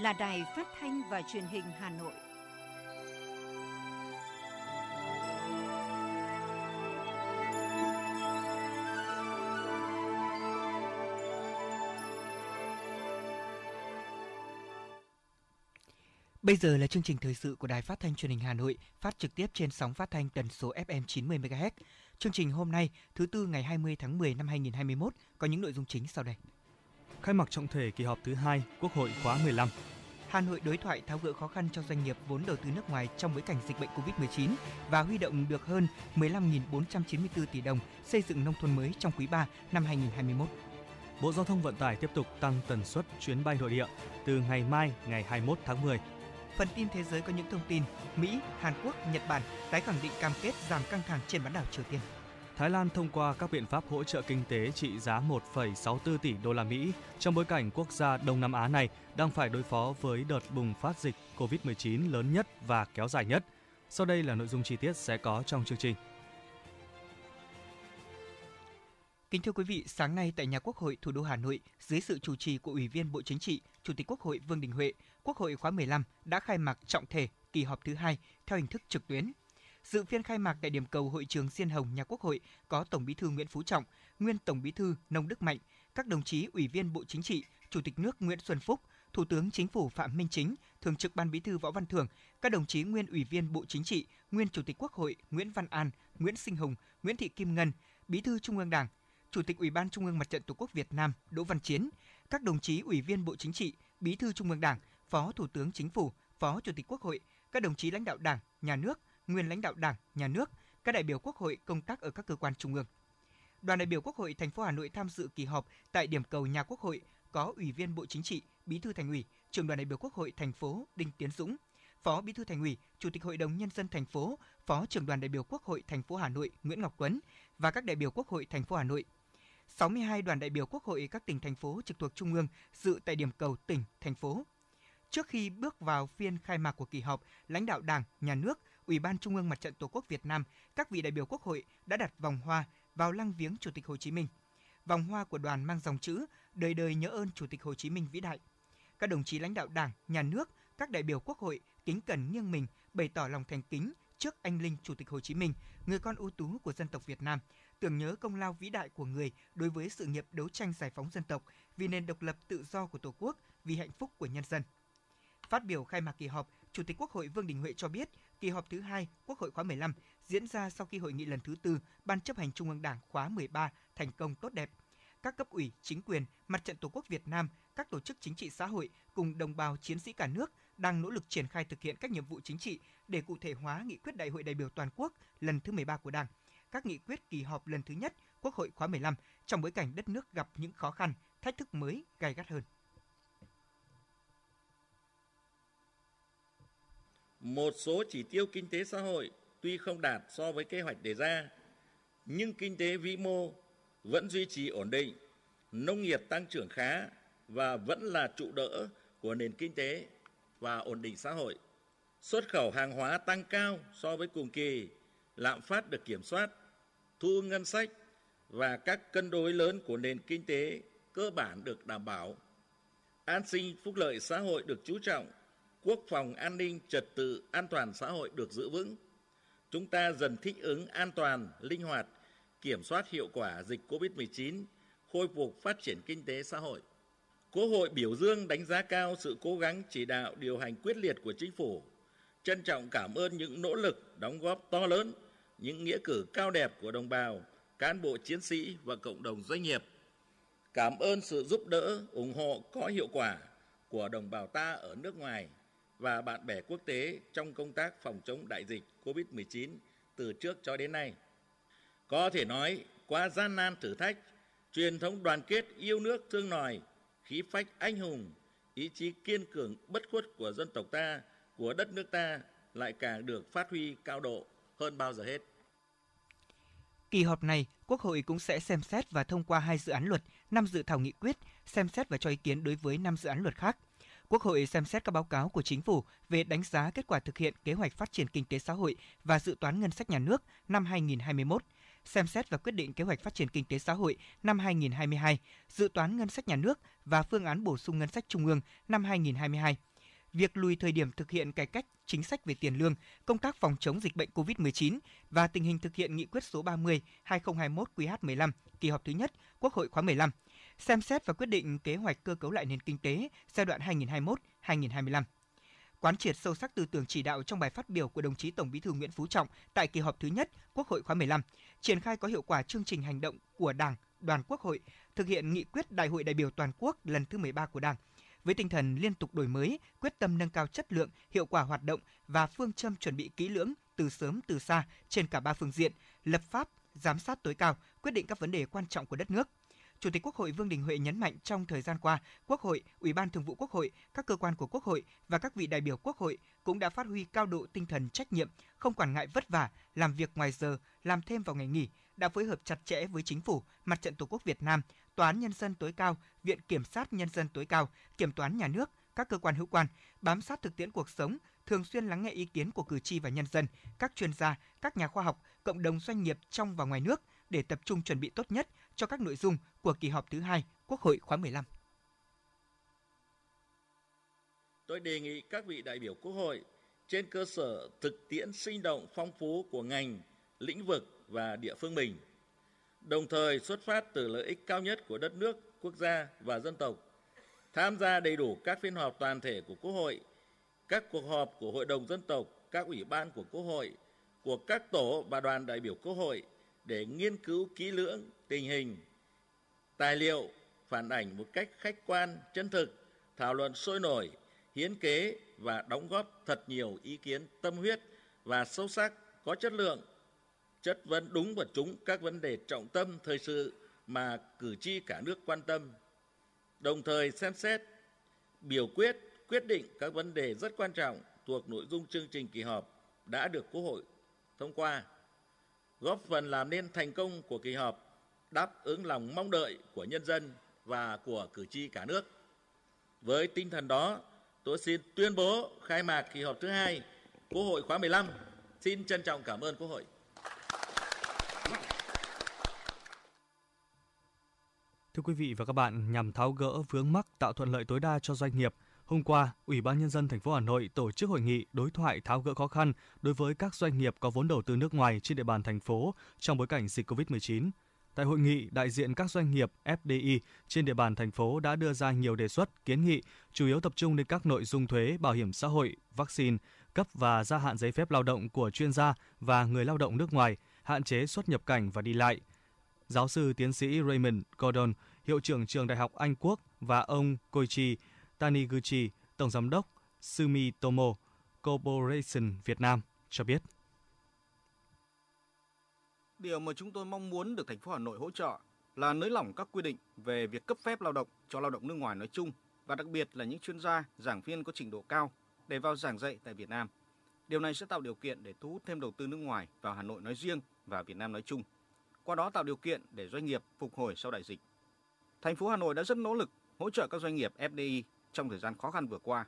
là Đài Phát thanh và Truyền hình Hà Nội. Bây giờ là chương trình thời sự của Đài Phát thanh Truyền hình Hà Nội, phát trực tiếp trên sóng phát thanh tần số FM 90 MHz. Chương trình hôm nay, thứ tư ngày 20 tháng 10 năm 2021 có những nội dung chính sau đây. Khai mạc trọng thể kỳ họp thứ hai Quốc hội khóa 15. Hà Nội đối thoại tháo gỡ khó khăn cho doanh nghiệp vốn đầu tư nước ngoài trong bối cảnh dịch bệnh Covid-19 và huy động được hơn 15.494 tỷ đồng xây dựng nông thôn mới trong quý 3 năm 2021. Bộ Giao thông Vận tải tiếp tục tăng tần suất chuyến bay nội địa từ ngày mai ngày 21 tháng 10. Phần tin thế giới có những thông tin Mỹ, Hàn Quốc, Nhật Bản tái khẳng định cam kết giảm căng thẳng trên bán đảo Triều Tiên. Thái Lan thông qua các biện pháp hỗ trợ kinh tế trị giá 1,64 tỷ đô la Mỹ trong bối cảnh quốc gia Đông Nam Á này đang phải đối phó với đợt bùng phát dịch COVID-19 lớn nhất và kéo dài nhất. Sau đây là nội dung chi tiết sẽ có trong chương trình. Kính thưa quý vị, sáng nay tại nhà Quốc hội thủ đô Hà Nội, dưới sự chủ trì của Ủy viên Bộ Chính trị, Chủ tịch Quốc hội Vương Đình Huệ, Quốc hội khóa 15 đã khai mạc trọng thể kỳ họp thứ hai theo hình thức trực tuyến. Dự phiên khai mạc tại điểm cầu hội trường Diên Hồng nhà Quốc hội có Tổng Bí thư Nguyễn Phú Trọng, nguyên Tổng Bí thư Nông Đức Mạnh, các đồng chí Ủy viên Bộ Chính trị, Chủ tịch nước Nguyễn Xuân Phúc, Thủ tướng Chính phủ Phạm Minh Chính, Thường trực Ban Bí thư Võ Văn Thưởng, các đồng chí nguyên Ủy viên Bộ Chính trị, nguyên Chủ tịch Quốc hội Nguyễn Văn An, Nguyễn Sinh Hùng, Nguyễn Thị Kim Ngân, Bí thư Trung ương Đảng, Chủ tịch Ủy ban Trung ương Mặt trận Tổ quốc Việt Nam Đỗ Văn Chiến, các đồng chí Ủy viên Bộ Chính trị, Bí thư Trung ương Đảng, Phó Thủ tướng Chính phủ, Phó Chủ tịch Quốc hội, các đồng chí lãnh đạo Đảng, Nhà nước, nguyên lãnh đạo Đảng, Nhà nước, các đại biểu Quốc hội công tác ở các cơ quan trung ương. Đoàn đại biểu Quốc hội thành phố Hà Nội tham dự kỳ họp tại điểm cầu nhà Quốc hội có Ủy viên Bộ Chính trị, Bí thư Thành ủy, Trưởng đoàn đại biểu Quốc hội thành phố Đinh Tiến Dũng, Phó Bí thư Thành ủy, Chủ tịch Hội đồng nhân dân thành phố, Phó Trưởng đoàn đại biểu Quốc hội thành phố Hà Nội Nguyễn Ngọc Tuấn và các đại biểu Quốc hội thành phố Hà Nội 62 đoàn đại biểu Quốc hội các tỉnh thành phố trực thuộc Trung ương dự tại điểm cầu tỉnh, thành phố. Trước khi bước vào phiên khai mạc của kỳ họp, lãnh đạo Đảng, Nhà nước, Ủy ban Trung ương Mặt trận Tổ quốc Việt Nam, các vị đại biểu Quốc hội đã đặt vòng hoa vào lăng viếng Chủ tịch Hồ Chí Minh. Vòng hoa của đoàn mang dòng chữ Đời đời nhớ ơn Chủ tịch Hồ Chí Minh vĩ đại. Các đồng chí lãnh đạo Đảng, Nhà nước, các đại biểu Quốc hội kính cẩn nghiêng mình bày tỏ lòng thành kính trước anh linh Chủ tịch Hồ Chí Minh, người con ưu tú của dân tộc Việt Nam, tưởng nhớ công lao vĩ đại của người đối với sự nghiệp đấu tranh giải phóng dân tộc, vì nền độc lập tự do của Tổ quốc, vì hạnh phúc của nhân dân. Phát biểu khai mạc kỳ họp, Chủ tịch Quốc hội Vương Đình Huệ cho biết, kỳ họp thứ hai Quốc hội khóa 15 diễn ra sau khi hội nghị lần thứ tư Ban chấp hành Trung ương Đảng khóa 13 thành công tốt đẹp. Các cấp ủy, chính quyền, Mặt trận Tổ quốc Việt Nam, các tổ chức chính trị xã hội cùng đồng bào chiến sĩ cả nước đang nỗ lực triển khai thực hiện các nhiệm vụ chính trị để cụ thể hóa nghị quyết Đại hội đại biểu toàn quốc lần thứ 13 của Đảng, các nghị quyết kỳ họp lần thứ nhất Quốc hội khóa 15 trong bối cảnh đất nước gặp những khó khăn, thách thức mới gay gắt hơn. Một số chỉ tiêu kinh tế xã hội tuy không đạt so với kế hoạch đề ra, nhưng kinh tế vĩ mô vẫn duy trì ổn định, nông nghiệp tăng trưởng khá và vẫn là trụ đỡ của nền kinh tế và ổn định xã hội. Xuất khẩu hàng hóa tăng cao so với cùng kỳ, lạm phát được kiểm soát, thu ngân sách và các cân đối lớn của nền kinh tế cơ bản được đảm bảo. An sinh phúc lợi xã hội được chú trọng, quốc phòng an ninh trật tự an toàn xã hội được giữ vững. Chúng ta dần thích ứng an toàn, linh hoạt, kiểm soát hiệu quả dịch COVID-19, khôi phục phát triển kinh tế xã hội. Quốc hội biểu dương đánh giá cao sự cố gắng chỉ đạo điều hành quyết liệt của chính phủ, trân trọng cảm ơn những nỗ lực đóng góp to lớn, những nghĩa cử cao đẹp của đồng bào, cán bộ chiến sĩ và cộng đồng doanh nghiệp. Cảm ơn sự giúp đỡ, ủng hộ có hiệu quả của đồng bào ta ở nước ngoài và bạn bè quốc tế trong công tác phòng chống đại dịch COVID-19 từ trước cho đến nay. Có thể nói, qua gian nan thử thách, truyền thống đoàn kết yêu nước thương nòi, khí phách anh hùng, ý chí kiên cường bất khuất của dân tộc ta, của đất nước ta lại càng được phát huy cao độ hơn bao giờ hết. Kỳ họp này, Quốc hội cũng sẽ xem xét và thông qua hai dự án luật, năm dự thảo nghị quyết, xem xét và cho ý kiến đối với năm dự án luật khác. Quốc hội xem xét các báo cáo của chính phủ về đánh giá kết quả thực hiện kế hoạch phát triển kinh tế xã hội và dự toán ngân sách nhà nước năm 2021, xem xét và quyết định kế hoạch phát triển kinh tế xã hội năm 2022, dự toán ngân sách nhà nước và phương án bổ sung ngân sách trung ương năm 2022 việc lùi thời điểm thực hiện cải cách chính sách về tiền lương, công tác phòng chống dịch bệnh COVID-19 và tình hình thực hiện nghị quyết số 30 2021 QH15 kỳ họp thứ nhất Quốc hội khóa 15, xem xét và quyết định kế hoạch cơ cấu lại nền kinh tế giai đoạn 2021-2025 quán triệt sâu sắc tư tưởng chỉ đạo trong bài phát biểu của đồng chí Tổng Bí thư Nguyễn Phú Trọng tại kỳ họp thứ nhất Quốc hội khóa 15, triển khai có hiệu quả chương trình hành động của Đảng, Đoàn Quốc hội, thực hiện nghị quyết Đại hội đại biểu toàn quốc lần thứ 13 của Đảng với tinh thần liên tục đổi mới, quyết tâm nâng cao chất lượng, hiệu quả hoạt động và phương châm chuẩn bị kỹ lưỡng từ sớm từ xa trên cả ba phương diện, lập pháp, giám sát tối cao, quyết định các vấn đề quan trọng của đất nước. Chủ tịch Quốc hội Vương Đình Huệ nhấn mạnh trong thời gian qua, Quốc hội, Ủy ban Thường vụ Quốc hội, các cơ quan của Quốc hội và các vị đại biểu Quốc hội cũng đã phát huy cao độ tinh thần trách nhiệm, không quản ngại vất vả, làm việc ngoài giờ, làm thêm vào ngày nghỉ, đã phối hợp chặt chẽ với chính phủ, Mặt trận Tổ quốc Việt Nam, Tòa án Nhân dân tối cao, Viện Kiểm sát Nhân dân tối cao, Kiểm toán Nhà nước, các cơ quan hữu quan, bám sát thực tiễn cuộc sống, thường xuyên lắng nghe ý kiến của cử tri và nhân dân, các chuyên gia, các nhà khoa học, cộng đồng doanh nghiệp trong và ngoài nước để tập trung chuẩn bị tốt nhất cho các nội dung của kỳ họp thứ hai Quốc hội khóa 15. Tôi đề nghị các vị đại biểu Quốc hội trên cơ sở thực tiễn sinh động phong phú của ngành, lĩnh vực và địa phương mình đồng thời xuất phát từ lợi ích cao nhất của đất nước, quốc gia và dân tộc. Tham gia đầy đủ các phiên họp toàn thể của Quốc hội, các cuộc họp của Hội đồng dân tộc, các ủy ban của Quốc hội, của các tổ và đoàn đại biểu Quốc hội để nghiên cứu kỹ lưỡng tình hình, tài liệu phản ảnh một cách khách quan, chân thực, thảo luận sôi nổi, hiến kế và đóng góp thật nhiều ý kiến tâm huyết và sâu sắc, có chất lượng. Chất vấn đúng và trúng các vấn đề trọng tâm thời sự mà cử tri cả nước quan tâm, đồng thời xem xét, biểu quyết, quyết định các vấn đề rất quan trọng thuộc nội dung chương trình kỳ họp đã được Quốc hội thông qua, góp phần làm nên thành công của kỳ họp, đáp ứng lòng mong đợi của nhân dân và của cử tri cả nước. Với tinh thần đó, tôi xin tuyên bố khai mạc kỳ họp thứ hai Quốc hội khóa 15. Xin trân trọng cảm ơn Quốc hội. Thưa quý vị và các bạn, nhằm tháo gỡ vướng mắc tạo thuận lợi tối đa cho doanh nghiệp, hôm qua, Ủy ban nhân dân thành phố Hà Nội tổ chức hội nghị đối thoại tháo gỡ khó khăn đối với các doanh nghiệp có vốn đầu tư nước ngoài trên địa bàn thành phố trong bối cảnh dịch Covid-19. Tại hội nghị, đại diện các doanh nghiệp FDI trên địa bàn thành phố đã đưa ra nhiều đề xuất, kiến nghị, chủ yếu tập trung đến các nội dung thuế, bảo hiểm xã hội, vaccine, cấp và gia hạn giấy phép lao động của chuyên gia và người lao động nước ngoài, hạn chế xuất nhập cảnh và đi lại. Giáo sư tiến sĩ Raymond Gordon, hiệu trưởng trường Đại học Anh Quốc và ông Koichi Taniguchi, tổng giám đốc Sumitomo Corporation Việt Nam cho biết. Điều mà chúng tôi mong muốn được thành phố Hà Nội hỗ trợ là nới lỏng các quy định về việc cấp phép lao động cho lao động nước ngoài nói chung và đặc biệt là những chuyên gia, giảng viên có trình độ cao để vào giảng dạy tại Việt Nam. Điều này sẽ tạo điều kiện để thu hút thêm đầu tư nước ngoài vào Hà Nội nói riêng và Việt Nam nói chung. Qua đó tạo điều kiện để doanh nghiệp phục hồi sau đại dịch. Thành phố Hà Nội đã rất nỗ lực hỗ trợ các doanh nghiệp FDI trong thời gian khó khăn vừa qua.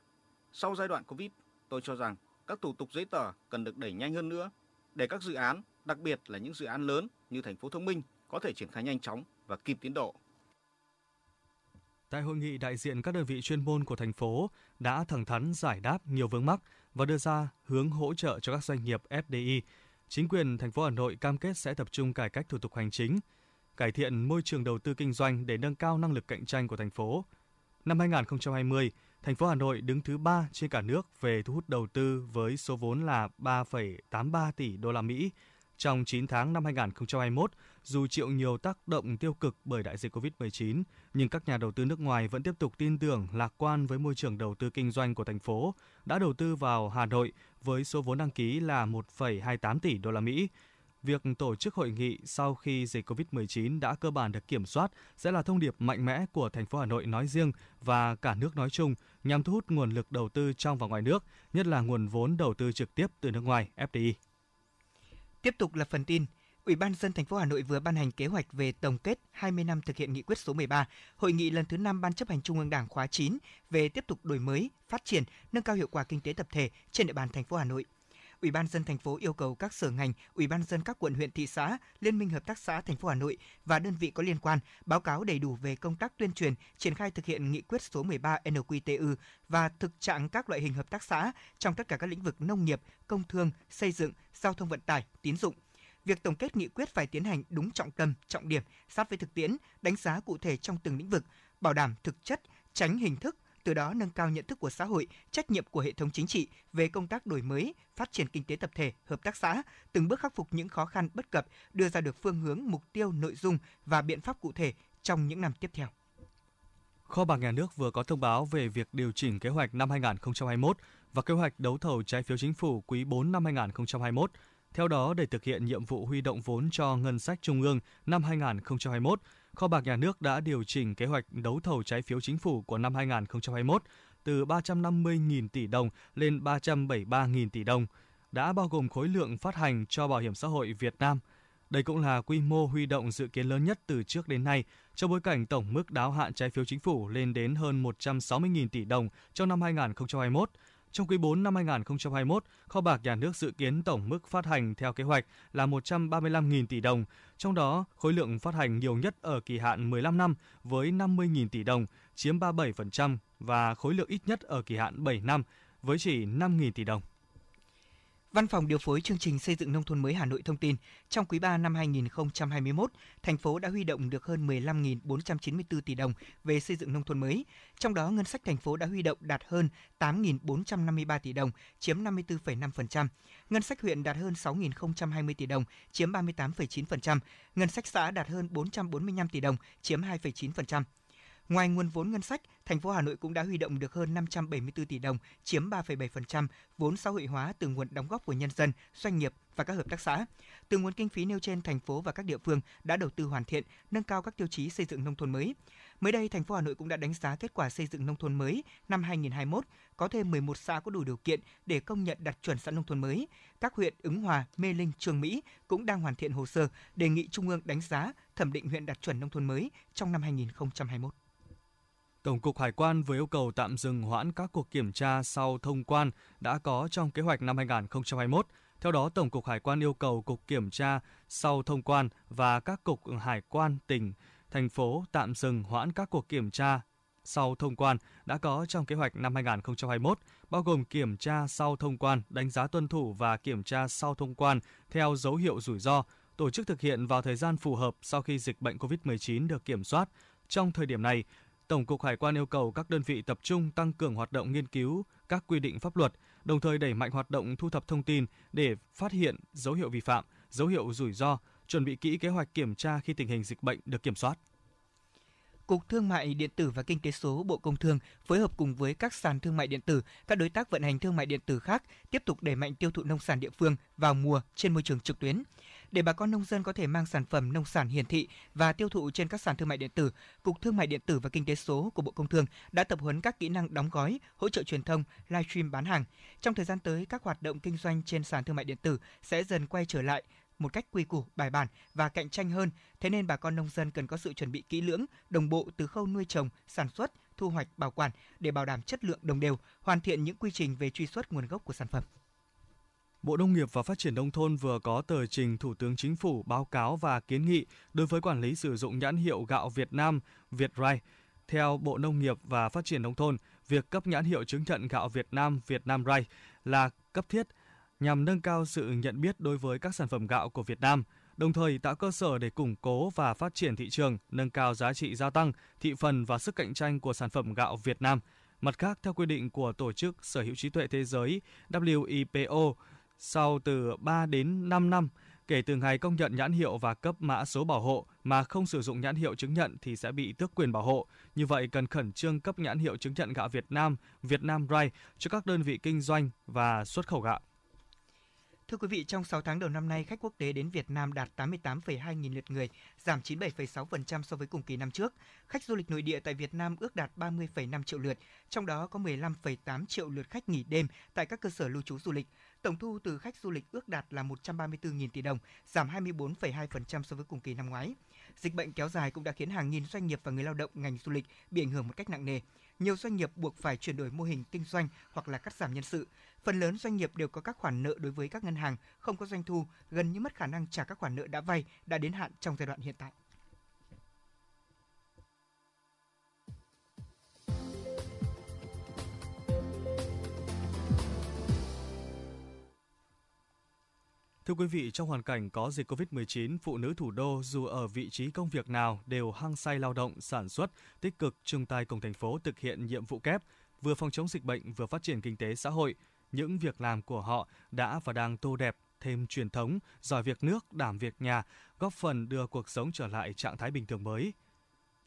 Sau giai đoạn Covid, tôi cho rằng các thủ tục giấy tờ cần được đẩy nhanh hơn nữa để các dự án, đặc biệt là những dự án lớn như thành phố thông minh có thể triển khai nhanh chóng và kịp tiến độ. Tại hội nghị, đại diện các đơn vị chuyên môn của thành phố đã thẳng thắn giải đáp nhiều vướng mắc và đưa ra hướng hỗ trợ cho các doanh nghiệp FDI. Chính quyền thành phố Hà Nội cam kết sẽ tập trung cải cách thủ tục hành chính, cải thiện môi trường đầu tư kinh doanh để nâng cao năng lực cạnh tranh của thành phố. Năm 2020, thành phố Hà Nội đứng thứ 3 trên cả nước về thu hút đầu tư với số vốn là 3,83 tỷ đô la Mỹ. Trong 9 tháng năm 2021, dù chịu nhiều tác động tiêu cực bởi đại dịch Covid-19, nhưng các nhà đầu tư nước ngoài vẫn tiếp tục tin tưởng, lạc quan với môi trường đầu tư kinh doanh của thành phố, đã đầu tư vào Hà Nội với số vốn đăng ký là 1,28 tỷ đô la Mỹ, việc tổ chức hội nghị sau khi dịch COVID-19 đã cơ bản được kiểm soát sẽ là thông điệp mạnh mẽ của thành phố Hà Nội nói riêng và cả nước nói chung nhằm thu hút nguồn lực đầu tư trong và ngoài nước, nhất là nguồn vốn đầu tư trực tiếp từ nước ngoài FDI. Tiếp tục là phần tin. Ủy ban dân thành phố Hà Nội vừa ban hành kế hoạch về tổng kết 20 năm thực hiện nghị quyết số 13, hội nghị lần thứ 5 Ban chấp hành Trung ương Đảng khóa 9 về tiếp tục đổi mới, phát triển, nâng cao hiệu quả kinh tế tập thể trên địa bàn thành phố Hà Nội. Ủy ban dân thành phố yêu cầu các sở ngành, Ủy ban dân các quận huyện thị xã, Liên minh hợp tác xã thành phố Hà Nội và đơn vị có liên quan báo cáo đầy đủ về công tác tuyên truyền, triển khai thực hiện nghị quyết số 13 NQTU và thực trạng các loại hình hợp tác xã trong tất cả các lĩnh vực nông nghiệp, công thương, xây dựng, giao thông vận tải, tín dụng. Việc tổng kết nghị quyết phải tiến hành đúng trọng tâm, trọng điểm, sát với thực tiễn, đánh giá cụ thể trong từng lĩnh vực, bảo đảm thực chất, tránh hình thức, từ đó nâng cao nhận thức của xã hội, trách nhiệm của hệ thống chính trị về công tác đổi mới, phát triển kinh tế tập thể, hợp tác xã, từng bước khắc phục những khó khăn bất cập, đưa ra được phương hướng, mục tiêu, nội dung và biện pháp cụ thể trong những năm tiếp theo. Kho bạc nhà nước vừa có thông báo về việc điều chỉnh kế hoạch năm 2021 và kế hoạch đấu thầu trái phiếu chính phủ quý 4 năm 2021. Theo đó, để thực hiện nhiệm vụ huy động vốn cho ngân sách trung ương năm 2021, Kho bạc nhà nước đã điều chỉnh kế hoạch đấu thầu trái phiếu chính phủ của năm 2021 từ 350.000 tỷ đồng lên 373.000 tỷ đồng, đã bao gồm khối lượng phát hành cho Bảo hiểm xã hội Việt Nam. Đây cũng là quy mô huy động dự kiến lớn nhất từ trước đến nay, trong bối cảnh tổng mức đáo hạn trái phiếu chính phủ lên đến hơn 160.000 tỷ đồng trong năm 2021, trong quý 4 năm 2021, kho bạc nhà nước dự kiến tổng mức phát hành theo kế hoạch là 135.000 tỷ đồng, trong đó khối lượng phát hành nhiều nhất ở kỳ hạn 15 năm với 50.000 tỷ đồng, chiếm 37% và khối lượng ít nhất ở kỳ hạn 7 năm với chỉ 5.000 tỷ đồng. Văn phòng điều phối chương trình xây dựng nông thôn mới Hà Nội thông tin, trong quý 3 năm 2021, thành phố đã huy động được hơn 15.494 tỷ đồng về xây dựng nông thôn mới. Trong đó, ngân sách thành phố đã huy động đạt hơn 8.453 tỷ đồng, chiếm 54,5%. Ngân sách huyện đạt hơn 6.020 tỷ đồng, chiếm 38,9%. Ngân sách xã đạt hơn 445 tỷ đồng, chiếm 2,9%. Ngoài nguồn vốn ngân sách, thành phố Hà Nội cũng đã huy động được hơn 574 tỷ đồng, chiếm 3,7% vốn xã hội hóa từ nguồn đóng góp của nhân dân, doanh nghiệp và các hợp tác xã. Từ nguồn kinh phí nêu trên, thành phố và các địa phương đã đầu tư hoàn thiện, nâng cao các tiêu chí xây dựng nông thôn mới. Mới đây, thành phố Hà Nội cũng đã đánh giá kết quả xây dựng nông thôn mới năm 2021, có thêm 11 xã có đủ điều kiện để công nhận đạt chuẩn xã nông thôn mới. Các huyện Ứng Hòa, Mê Linh, Trường Mỹ cũng đang hoàn thiện hồ sơ đề nghị Trung ương đánh giá thẩm định huyện đạt chuẩn nông thôn mới trong năm 2021. Tổng cục Hải quan vừa yêu cầu tạm dừng hoãn các cuộc kiểm tra sau thông quan đã có trong kế hoạch năm 2021. Theo đó, Tổng cục Hải quan yêu cầu Cục Kiểm tra sau thông quan và các cục hải quan tỉnh, thành phố tạm dừng hoãn các cuộc kiểm tra sau thông quan đã có trong kế hoạch năm 2021, bao gồm kiểm tra sau thông quan, đánh giá tuân thủ và kiểm tra sau thông quan theo dấu hiệu rủi ro, tổ chức thực hiện vào thời gian phù hợp sau khi dịch bệnh COVID-19 được kiểm soát. Trong thời điểm này, Tổng cục Hải quan yêu cầu các đơn vị tập trung tăng cường hoạt động nghiên cứu các quy định pháp luật, đồng thời đẩy mạnh hoạt động thu thập thông tin để phát hiện dấu hiệu vi phạm, dấu hiệu rủi ro, chuẩn bị kỹ kế hoạch kiểm tra khi tình hình dịch bệnh được kiểm soát. Cục Thương mại điện tử và Kinh tế số Bộ Công Thương phối hợp cùng với các sàn thương mại điện tử, các đối tác vận hành thương mại điện tử khác tiếp tục đẩy mạnh tiêu thụ nông sản địa phương vào mùa trên môi trường trực tuyến. Để bà con nông dân có thể mang sản phẩm nông sản hiển thị và tiêu thụ trên các sàn thương mại điện tử, Cục Thương mại điện tử và Kinh tế số của Bộ Công Thương đã tập huấn các kỹ năng đóng gói, hỗ trợ truyền thông, livestream bán hàng. Trong thời gian tới, các hoạt động kinh doanh trên sàn thương mại điện tử sẽ dần quay trở lại một cách quy củ, bài bản và cạnh tranh hơn. Thế nên bà con nông dân cần có sự chuẩn bị kỹ lưỡng, đồng bộ từ khâu nuôi trồng, sản xuất, thu hoạch, bảo quản để bảo đảm chất lượng đồng đều, hoàn thiện những quy trình về truy xuất nguồn gốc của sản phẩm. Bộ Nông nghiệp và Phát triển Nông thôn vừa có tờ trình Thủ tướng Chính phủ báo cáo và kiến nghị đối với quản lý sử dụng nhãn hiệu gạo Việt Nam Vietrai. Theo Bộ Nông nghiệp và Phát triển Nông thôn, việc cấp nhãn hiệu chứng nhận gạo Việt Nam Việt Nam Rai là cấp thiết nhằm nâng cao sự nhận biết đối với các sản phẩm gạo của Việt Nam, đồng thời tạo cơ sở để củng cố và phát triển thị trường, nâng cao giá trị gia tăng, thị phần và sức cạnh tranh của sản phẩm gạo Việt Nam. Mặt khác, theo quy định của Tổ chức Sở hữu trí tuệ thế giới WIPO, sau từ 3 đến 5 năm kể từ ngày công nhận nhãn hiệu và cấp mã số bảo hộ mà không sử dụng nhãn hiệu chứng nhận thì sẽ bị tước quyền bảo hộ. Như vậy cần khẩn trương cấp nhãn hiệu chứng nhận gạo Việt Nam, Việt Nam Rye cho các đơn vị kinh doanh và xuất khẩu gạo. Thưa quý vị, trong 6 tháng đầu năm nay, khách quốc tế đến Việt Nam đạt 88,2 nghìn lượt người, giảm 97,6% so với cùng kỳ năm trước. Khách du lịch nội địa tại Việt Nam ước đạt 30,5 triệu lượt, trong đó có 15,8 triệu lượt khách nghỉ đêm tại các cơ sở lưu trú du lịch. Tổng thu từ khách du lịch ước đạt là 134.000 tỷ đồng, giảm 24,2% so với cùng kỳ năm ngoái. Dịch bệnh kéo dài cũng đã khiến hàng nghìn doanh nghiệp và người lao động ngành du lịch bị ảnh hưởng một cách nặng nề nhiều doanh nghiệp buộc phải chuyển đổi mô hình kinh doanh hoặc là cắt giảm nhân sự. Phần lớn doanh nghiệp đều có các khoản nợ đối với các ngân hàng, không có doanh thu, gần như mất khả năng trả các khoản nợ đã vay đã đến hạn trong giai đoạn hiện tại. Thưa quý vị, trong hoàn cảnh có dịch COVID-19, phụ nữ thủ đô dù ở vị trí công việc nào đều hăng say lao động, sản xuất, tích cực chung tay cùng thành phố thực hiện nhiệm vụ kép, vừa phòng chống dịch bệnh vừa phát triển kinh tế xã hội. Những việc làm của họ đã và đang tô đẹp thêm truyền thống, giỏi việc nước, đảm việc nhà, góp phần đưa cuộc sống trở lại trạng thái bình thường mới.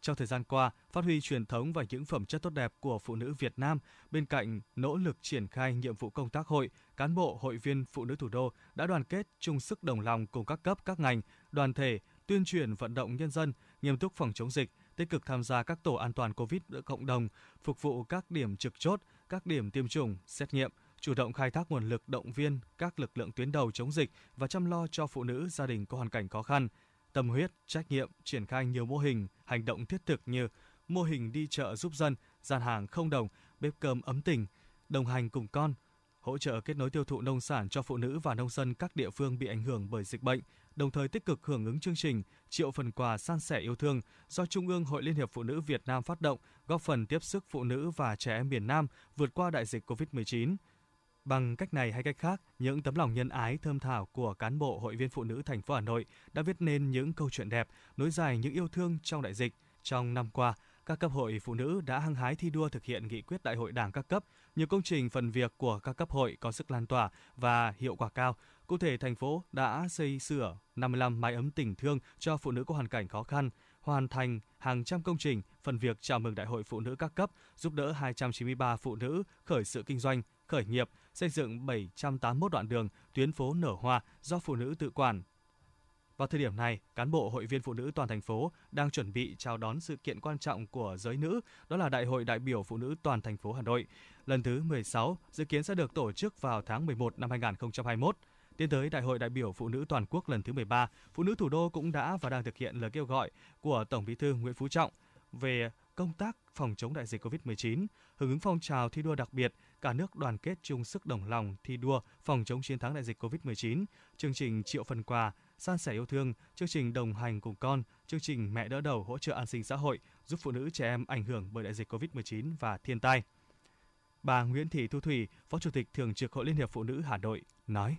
Trong thời gian qua, phát huy truyền thống và những phẩm chất tốt đẹp của phụ nữ Việt Nam, bên cạnh nỗ lực triển khai nhiệm vụ công tác hội, cán bộ hội viên phụ nữ thủ đô đã đoàn kết chung sức đồng lòng cùng các cấp các ngành, đoàn thể tuyên truyền vận động nhân dân nghiêm túc phòng chống dịch, tích cực tham gia các tổ an toàn Covid cộng đồng, phục vụ các điểm trực chốt, các điểm tiêm chủng, xét nghiệm, chủ động khai thác nguồn lực động viên các lực lượng tuyến đầu chống dịch và chăm lo cho phụ nữ gia đình có hoàn cảnh khó khăn – tâm huyết, trách nhiệm triển khai nhiều mô hình, hành động thiết thực như mô hình đi chợ giúp dân, gian hàng không đồng, bếp cơm ấm tình, đồng hành cùng con, hỗ trợ kết nối tiêu thụ nông sản cho phụ nữ và nông dân các địa phương bị ảnh hưởng bởi dịch bệnh, đồng thời tích cực hưởng ứng chương trình triệu phần quà san sẻ yêu thương do Trung ương Hội Liên hiệp Phụ nữ Việt Nam phát động, góp phần tiếp sức phụ nữ và trẻ em miền Nam vượt qua đại dịch COVID-19. Bằng cách này hay cách khác, những tấm lòng nhân ái thơm thảo của cán bộ hội viên phụ nữ thành phố Hà Nội đã viết nên những câu chuyện đẹp, nối dài những yêu thương trong đại dịch. Trong năm qua, các cấp hội phụ nữ đã hăng hái thi đua thực hiện nghị quyết đại hội đảng các cấp, nhiều công trình phần việc của các cấp hội có sức lan tỏa và hiệu quả cao. Cụ thể, thành phố đã xây sửa 55 mái ấm tình thương cho phụ nữ có hoàn cảnh khó khăn, hoàn thành hàng trăm công trình phần việc chào mừng Đại hội Phụ nữ các cấp, giúp đỡ 293 phụ nữ khởi sự kinh doanh, khởi nghiệp, xây dựng 781 đoạn đường, tuyến phố nở hoa do phụ nữ tự quản. Vào thời điểm này, cán bộ hội viên phụ nữ toàn thành phố đang chuẩn bị chào đón sự kiện quan trọng của giới nữ, đó là Đại hội đại biểu phụ nữ toàn thành phố Hà Nội. Lần thứ 16 dự kiến sẽ được tổ chức vào tháng 11 năm 2021. Tiến tới Đại hội đại biểu phụ nữ toàn quốc lần thứ 13, phụ nữ thủ đô cũng đã và đang thực hiện lời kêu gọi của Tổng Bí thư Nguyễn Phú Trọng về công tác phòng chống đại dịch COVID-19, hưởng ứng phong trào thi đua đặc biệt, cả nước đoàn kết chung sức đồng lòng thi đua phòng chống chiến thắng đại dịch COVID-19, chương trình triệu phần quà, san sẻ yêu thương, chương trình đồng hành cùng con, chương trình mẹ đỡ đầu hỗ trợ an sinh xã hội, giúp phụ nữ trẻ em ảnh hưởng bởi đại dịch COVID-19 và thiên tai. Bà Nguyễn Thị Thu Thủy, Phó Chủ tịch Thường trực Hội Liên hiệp Phụ nữ Hà Nội nói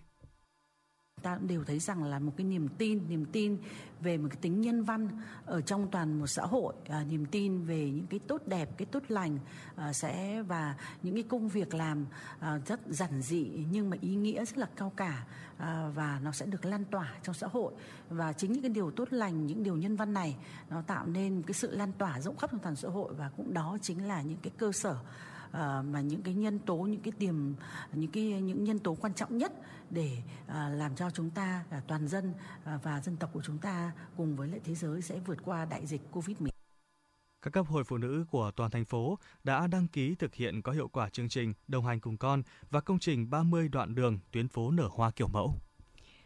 ta cũng đều thấy rằng là một cái niềm tin niềm tin về một cái tính nhân văn ở trong toàn một xã hội. À, niềm tin về những cái tốt đẹp cái tốt lành à, sẽ và những cái công việc làm à, rất giản dị nhưng mà ý nghĩa rất là cao cả à, và nó sẽ được lan tỏa trong xã hội. Và chính những cái điều tốt lành những điều nhân văn này nó tạo nên cái sự lan tỏa rộng khắp trong toàn xã hội và cũng đó chính là những cái cơ sở À, mà những cái nhân tố những cái tiềm những cái những nhân tố quan trọng nhất để à, làm cho chúng ta à, toàn dân à, và dân tộc của chúng ta cùng với lại thế giới sẽ vượt qua đại dịch Covid-19 các cấp hội phụ nữ của toàn thành phố đã đăng ký thực hiện có hiệu quả chương trình đồng hành cùng con và công trình 30 đoạn đường tuyến phố nở hoa kiểu mẫu.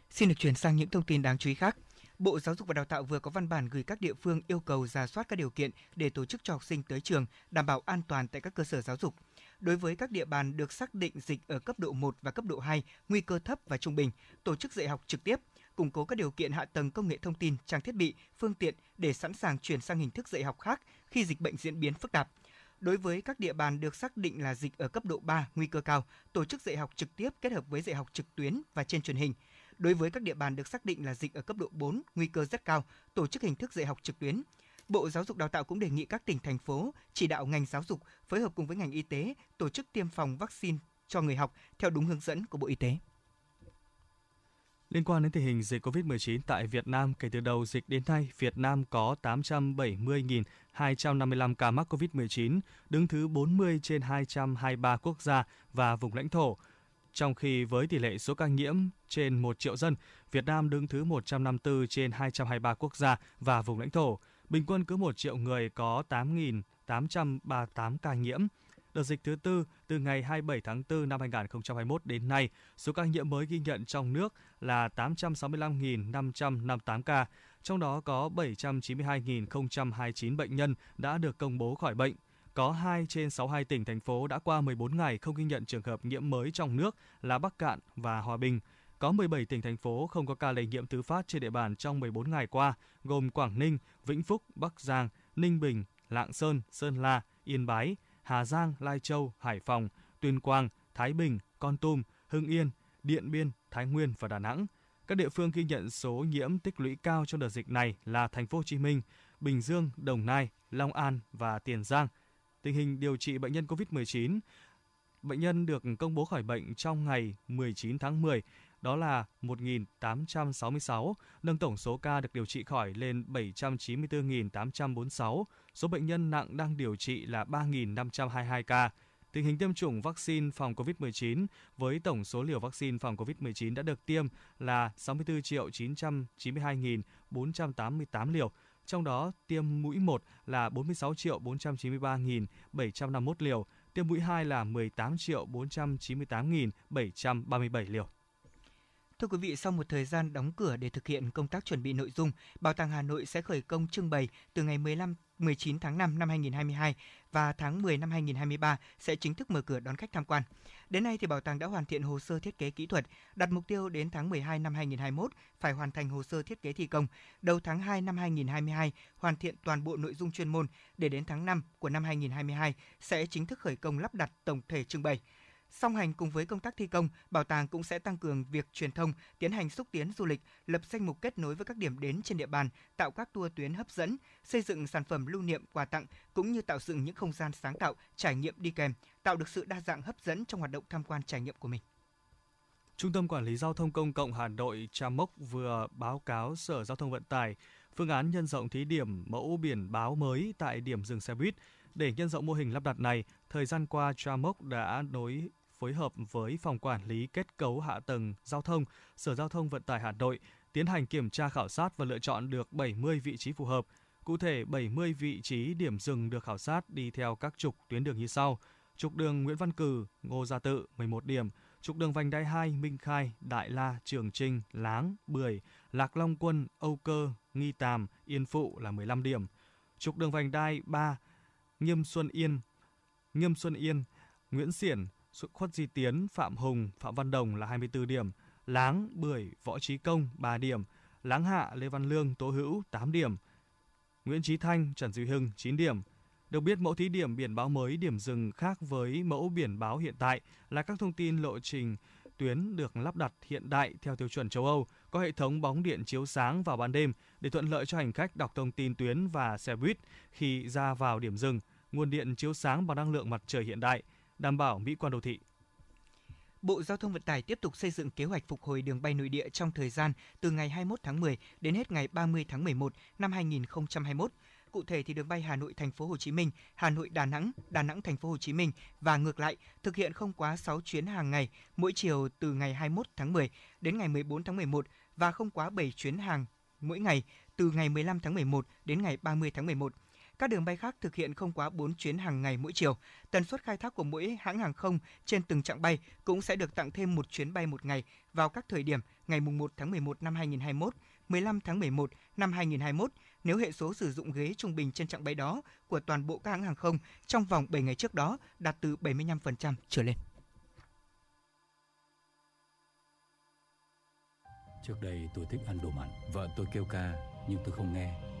Xin được chuyển sang những thông tin đáng chú ý khác. Bộ Giáo dục và Đào tạo vừa có văn bản gửi các địa phương yêu cầu ra soát các điều kiện để tổ chức cho học sinh tới trường đảm bảo an toàn tại các cơ sở giáo dục. Đối với các địa bàn được xác định dịch ở cấp độ 1 và cấp độ 2, nguy cơ thấp và trung bình, tổ chức dạy học trực tiếp, củng cố các điều kiện hạ tầng công nghệ thông tin, trang thiết bị, phương tiện để sẵn sàng chuyển sang hình thức dạy học khác khi dịch bệnh diễn biến phức tạp. Đối với các địa bàn được xác định là dịch ở cấp độ 3, nguy cơ cao, tổ chức dạy học trực tiếp kết hợp với dạy học trực tuyến và trên truyền hình – Đối với các địa bàn được xác định là dịch ở cấp độ 4, nguy cơ rất cao, tổ chức hình thức dạy học trực tuyến. Bộ Giáo dục Đào tạo cũng đề nghị các tỉnh thành phố chỉ đạo ngành giáo dục phối hợp cùng với ngành y tế tổ chức tiêm phòng vaccine cho người học theo đúng hướng dẫn của Bộ Y tế. Liên quan đến tình hình dịch COVID-19 tại Việt Nam, kể từ đầu dịch đến nay, Việt Nam có 870.255 ca mắc COVID-19, đứng thứ 40 trên 223 quốc gia và vùng lãnh thổ, trong khi với tỷ lệ số ca nhiễm trên 1 triệu dân, Việt Nam đứng thứ 154 trên 223 quốc gia và vùng lãnh thổ. Bình quân cứ 1 triệu người có 8.838 ca nhiễm. Đợt dịch thứ tư từ ngày 27 tháng 4 năm 2021 đến nay, số ca nhiễm mới ghi nhận trong nước là 865.558 ca, trong đó có 792.029 bệnh nhân đã được công bố khỏi bệnh có 2 trên 62 tỉnh, thành phố đã qua 14 ngày không ghi nhận trường hợp nhiễm mới trong nước là Bắc Cạn và Hòa Bình. Có 17 tỉnh, thành phố không có ca lây nhiễm thứ phát trên địa bàn trong 14 ngày qua, gồm Quảng Ninh, Vĩnh Phúc, Bắc Giang, Ninh Bình, Lạng Sơn, Sơn La, Yên Bái, Hà Giang, Lai Châu, Hải Phòng, Tuyên Quang, Thái Bình, Con Tum, Hưng Yên, Điện Biên, Thái Nguyên và Đà Nẵng. Các địa phương ghi nhận số nhiễm tích lũy cao trong đợt dịch này là Thành phố Hồ Chí Minh, Bình Dương, Đồng Nai, Long An và Tiền Giang. Tình hình điều trị bệnh nhân COVID-19 Bệnh nhân được công bố khỏi bệnh trong ngày 19 tháng 10, đó là 1.866, nâng tổng số ca được điều trị khỏi lên 794.846. Số bệnh nhân nặng đang điều trị là 3.522 ca. Tình hình tiêm chủng vaccine phòng COVID-19 với tổng số liều vaccine phòng COVID-19 đã được tiêm là 64.992.488 liều, trong đó tiêm mũi 1 là 46 triệu 493.751 liều, tiêm mũi 2 là 18 triệu 498.737 liều. Thưa quý vị, sau một thời gian đóng cửa để thực hiện công tác chuẩn bị nội dung, Bảo tàng Hà Nội sẽ khởi công trưng bày từ ngày 15 19 tháng 5 năm 2022 và tháng 10 năm 2023 sẽ chính thức mở cửa đón khách tham quan. Đến nay thì bảo tàng đã hoàn thiện hồ sơ thiết kế kỹ thuật, đặt mục tiêu đến tháng 12 năm 2021 phải hoàn thành hồ sơ thiết kế thi công, đầu tháng 2 năm 2022 hoàn thiện toàn bộ nội dung chuyên môn để đến tháng 5 của năm 2022 sẽ chính thức khởi công lắp đặt tổng thể trưng bày. Song hành cùng với công tác thi công, bảo tàng cũng sẽ tăng cường việc truyền thông, tiến hành xúc tiến du lịch, lập danh mục kết nối với các điểm đến trên địa bàn, tạo các tour tuyến hấp dẫn, xây dựng sản phẩm lưu niệm quà tặng cũng như tạo dựng những không gian sáng tạo, trải nghiệm đi kèm, tạo được sự đa dạng hấp dẫn trong hoạt động tham quan trải nghiệm của mình. Trung tâm Quản lý Giao thông Công cộng Hà Nội Trà Mốc vừa báo cáo Sở Giao thông Vận tải phương án nhân rộng thí điểm mẫu biển báo mới tại điểm dừng xe buýt. Để nhân rộng mô hình lắp đặt này, thời gian qua Trà Mốc đã nối phối hợp với Phòng Quản lý Kết cấu Hạ tầng Giao thông, Sở Giao thông Vận tải Hà Nội tiến hành kiểm tra khảo sát và lựa chọn được 70 vị trí phù hợp. Cụ thể, 70 vị trí điểm dừng được khảo sát đi theo các trục tuyến đường như sau. Trục đường Nguyễn Văn Cử, Ngô Gia Tự 11 điểm, trục đường vành đai 2 Minh Khai, Đại La, Trường Trinh, Láng, Bưởi, Lạc Long Quân, Âu Cơ, Nghi Tàm, Yên Phụ là 15 điểm. Trục đường vành đai 3 Nghiêm Xuân Yên, Nghiêm Xuân Yên, Nguyễn Xiển, Khuất Di Tiến, Phạm Hùng, Phạm Văn Đồng là 24 điểm, Láng, Bưởi, Võ Trí Công 3 điểm, Láng Hạ, Lê Văn Lương, Tố Hữu 8 điểm, Nguyễn Trí Thanh, Trần Duy Hưng 9 điểm. Được biết mẫu thí điểm biển báo mới điểm dừng khác với mẫu biển báo hiện tại là các thông tin lộ trình tuyến được lắp đặt hiện đại theo tiêu chuẩn châu Âu, có hệ thống bóng điện chiếu sáng vào ban đêm để thuận lợi cho hành khách đọc thông tin tuyến và xe buýt khi ra vào điểm dừng, nguồn điện chiếu sáng bằng năng lượng mặt trời hiện đại, đảm bảo mỹ quan đô thị. Bộ Giao thông Vận tải tiếp tục xây dựng kế hoạch phục hồi đường bay nội địa trong thời gian từ ngày 21 tháng 10 đến hết ngày 30 tháng 11 năm 2021. Cụ thể thì đường bay Hà Nội Thành phố Hồ Chí Minh, Hà Nội Đà Nẵng, Đà Nẵng Thành phố Hồ Chí Minh và ngược lại thực hiện không quá 6 chuyến hàng ngày mỗi chiều từ ngày 21 tháng 10 đến ngày 14 tháng 11 và không quá 7 chuyến hàng mỗi ngày từ ngày 15 tháng 11 đến ngày 30 tháng 11 các đường bay khác thực hiện không quá 4 chuyến hàng ngày mỗi chiều. Tần suất khai thác của mỗi hãng hàng không trên từng chặng bay cũng sẽ được tặng thêm một chuyến bay một ngày vào các thời điểm ngày 1 tháng 11 năm 2021, 15 tháng 11 năm 2021 nếu hệ số sử dụng ghế trung bình trên chặng bay đó của toàn bộ các hãng hàng không trong vòng 7 ngày trước đó đạt từ 75% trở lên. Trước đây tôi thích ăn đồ mặn, vợ tôi kêu ca nhưng tôi không nghe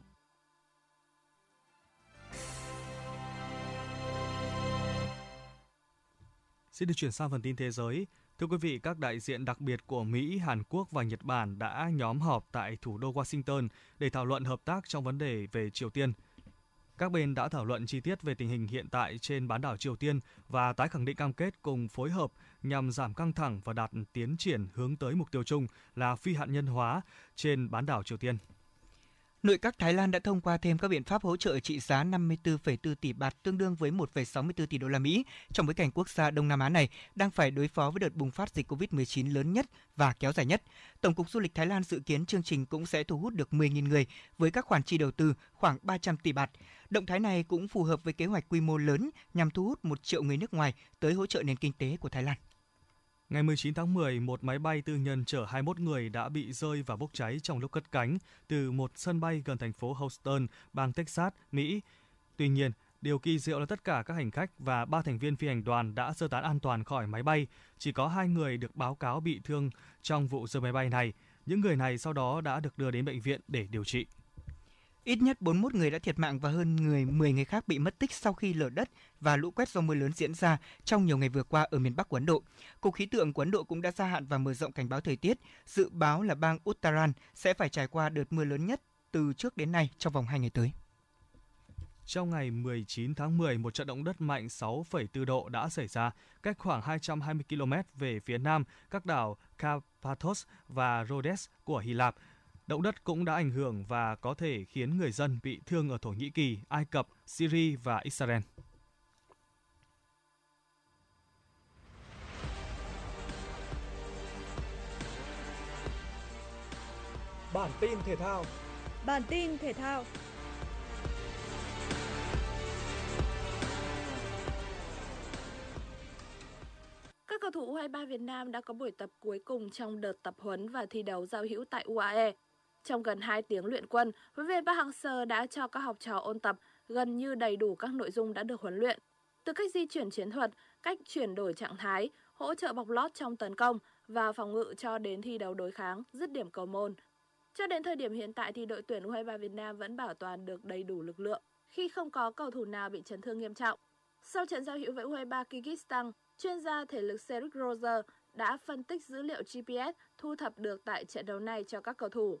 Xin được chuyển sang phần tin thế giới. Thưa quý vị, các đại diện đặc biệt của Mỹ, Hàn Quốc và Nhật Bản đã nhóm họp tại thủ đô Washington để thảo luận hợp tác trong vấn đề về Triều Tiên. Các bên đã thảo luận chi tiết về tình hình hiện tại trên bán đảo Triều Tiên và tái khẳng định cam kết cùng phối hợp nhằm giảm căng thẳng và đạt tiến triển hướng tới mục tiêu chung là phi hạt nhân hóa trên bán đảo Triều Tiên. Nội các Thái Lan đã thông qua thêm các biện pháp hỗ trợ trị giá 54,4 tỷ baht tương đương với 1,64 tỷ đô la Mỹ trong bối cảnh quốc gia Đông Nam Á này đang phải đối phó với đợt bùng phát dịch COVID-19 lớn nhất và kéo dài nhất. Tổng cục Du lịch Thái Lan dự kiến chương trình cũng sẽ thu hút được 10.000 người với các khoản chi đầu tư khoảng 300 tỷ baht. Động thái này cũng phù hợp với kế hoạch quy mô lớn nhằm thu hút 1 triệu người nước ngoài tới hỗ trợ nền kinh tế của Thái Lan. Ngày 19 tháng 10, một máy bay tư nhân chở 21 người đã bị rơi và bốc cháy trong lúc cất cánh từ một sân bay gần thành phố Houston, bang Texas, Mỹ. Tuy nhiên, điều kỳ diệu là tất cả các hành khách và ba thành viên phi hành đoàn đã sơ tán an toàn khỏi máy bay. Chỉ có hai người được báo cáo bị thương trong vụ rơi máy bay này. Những người này sau đó đã được đưa đến bệnh viện để điều trị. Ít nhất 41 người đã thiệt mạng và hơn người 10 người khác bị mất tích sau khi lở đất và lũ quét do mưa lớn diễn ra trong nhiều ngày vừa qua ở miền Bắc của Ấn Độ. Cục khí tượng của Ấn Độ cũng đã gia hạn và mở rộng cảnh báo thời tiết, dự báo là bang Uttaran sẽ phải trải qua đợt mưa lớn nhất từ trước đến nay trong vòng 2 ngày tới. Trong ngày 19 tháng 10, một trận động đất mạnh 6,4 độ đã xảy ra cách khoảng 220 km về phía nam các đảo Karpathos và Rhodes của Hy Lạp – Động đất cũng đã ảnh hưởng và có thể khiến người dân bị thương ở Thổ Nhĩ Kỳ, Ai Cập, Syria và Israel. Bản tin thể thao Bản tin thể thao Các cầu thủ U23 Việt Nam đã có buổi tập cuối cùng trong đợt tập huấn và thi đấu giao hữu tại UAE. Trong gần 2 tiếng luyện quân, huấn luyện viên Park Hang-seo đã cho các học trò ôn tập gần như đầy đủ các nội dung đã được huấn luyện. Từ cách di chuyển chiến thuật, cách chuyển đổi trạng thái, hỗ trợ bọc lót trong tấn công và phòng ngự cho đến thi đấu đối kháng, dứt điểm cầu môn. Cho đến thời điểm hiện tại thì đội tuyển U23 Việt Nam vẫn bảo toàn được đầy đủ lực lượng khi không có cầu thủ nào bị chấn thương nghiêm trọng. Sau trận giao hữu với U23 Kyrgyzstan, chuyên gia thể lực Cedric Roger đã phân tích dữ liệu GPS thu thập được tại trận đấu này cho các cầu thủ.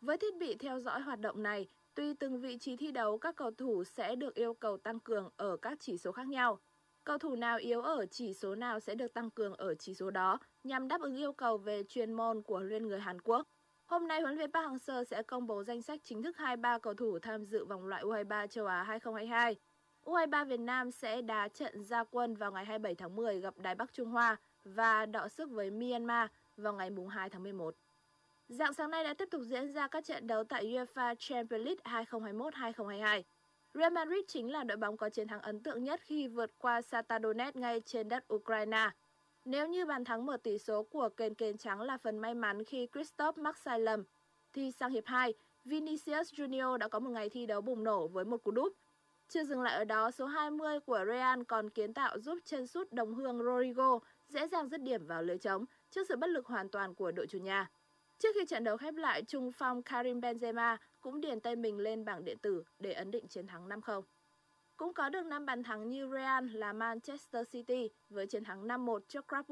Với thiết bị theo dõi hoạt động này, tùy từng vị trí thi đấu, các cầu thủ sẽ được yêu cầu tăng cường ở các chỉ số khác nhau. Cầu thủ nào yếu ở chỉ số nào sẽ được tăng cường ở chỉ số đó nhằm đáp ứng yêu cầu về chuyên môn của luyện người Hàn Quốc. Hôm nay, huấn luyện Park Hang-seo sẽ công bố danh sách chính thức 23 cầu thủ tham dự vòng loại U23 châu Á 2022. U23 Việt Nam sẽ đá trận gia quân vào ngày 27 tháng 10 gặp Đài Bắc Trung Hoa và đọ sức với Myanmar vào ngày 2 tháng 11. Dạng sáng nay đã tiếp tục diễn ra các trận đấu tại UEFA Champions League 2021-2022. Real Madrid chính là đội bóng có chiến thắng ấn tượng nhất khi vượt qua Shakhtar Donetsk ngay trên đất Ukraine. Nếu như bàn thắng mở tỷ số của kền kền trắng là phần may mắn khi Christoph mắc sai lầm, thì sang hiệp 2, Vinicius Junior đã có một ngày thi đấu bùng nổ với một cú đúp. Chưa dừng lại ở đó, số 20 của Real còn kiến tạo giúp chân sút đồng hương Rodrigo dễ dàng dứt điểm vào lưới trống trước sự bất lực hoàn toàn của đội chủ nhà. Trước khi trận đấu khép lại, trung phong Karim Benzema cũng điền tên mình lên bảng điện tử để ấn định chiến thắng 5-0. Cũng có được 5 bàn thắng như Real là Manchester City với chiến thắng 5-1 trước Club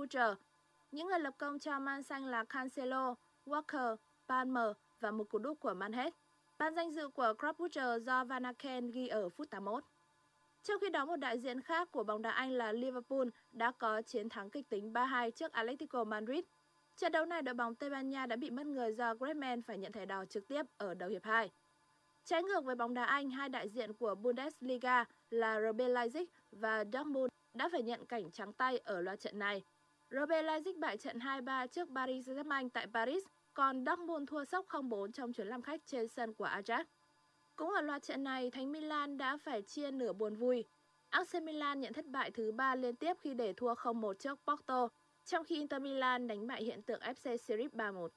Những người lập công cho Man Xanh là Cancelo, Walker, Palmer và một cú đúp của Manhet. Ban danh dự của Club do Van Aken ghi ở phút 81. Trong khi đó, một đại diện khác của bóng đá Anh là Liverpool đã có chiến thắng kịch tính 3-2 trước Atletico Madrid Trận đấu này đội bóng Tây Ban Nha đã bị mất người do Griezmann phải nhận thẻ đỏ trực tiếp ở đầu hiệp 2. Trái ngược với bóng đá Anh, hai đại diện của Bundesliga là RB Leipzig và Dortmund đã phải nhận cảnh trắng tay ở loạt trận này. RB Leipzig bại trận 2-3 trước Paris Saint-Germain tại Paris, còn Dortmund thua sốc 0-4 trong chuyến làm khách trên sân của Ajax. Cũng ở loạt trận này, Thánh Milan đã phải chia nửa buồn vui. AC Milan nhận thất bại thứ ba liên tiếp khi để thua 0-1 trước Porto trong khi Inter Milan đánh bại hiện tượng FC Series 3-1.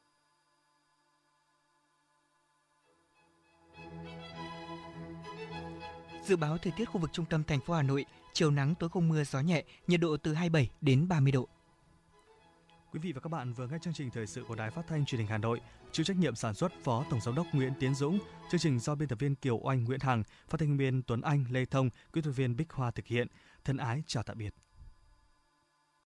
Dự báo thời tiết khu vực trung tâm thành phố Hà Nội, chiều nắng tối không mưa gió nhẹ, nhiệt độ từ 27 đến 30 độ. Quý vị và các bạn vừa nghe chương trình thời sự của Đài Phát thanh Truyền hình Hà Nội, chịu trách nhiệm sản xuất Phó Tổng giám đốc Nguyễn Tiến Dũng, chương trình do biên tập viên Kiều Oanh Nguyễn Hằng, phát thanh viên Tuấn Anh Lê Thông, kỹ thuật viên Bích Hoa thực hiện. Thân ái chào tạm biệt.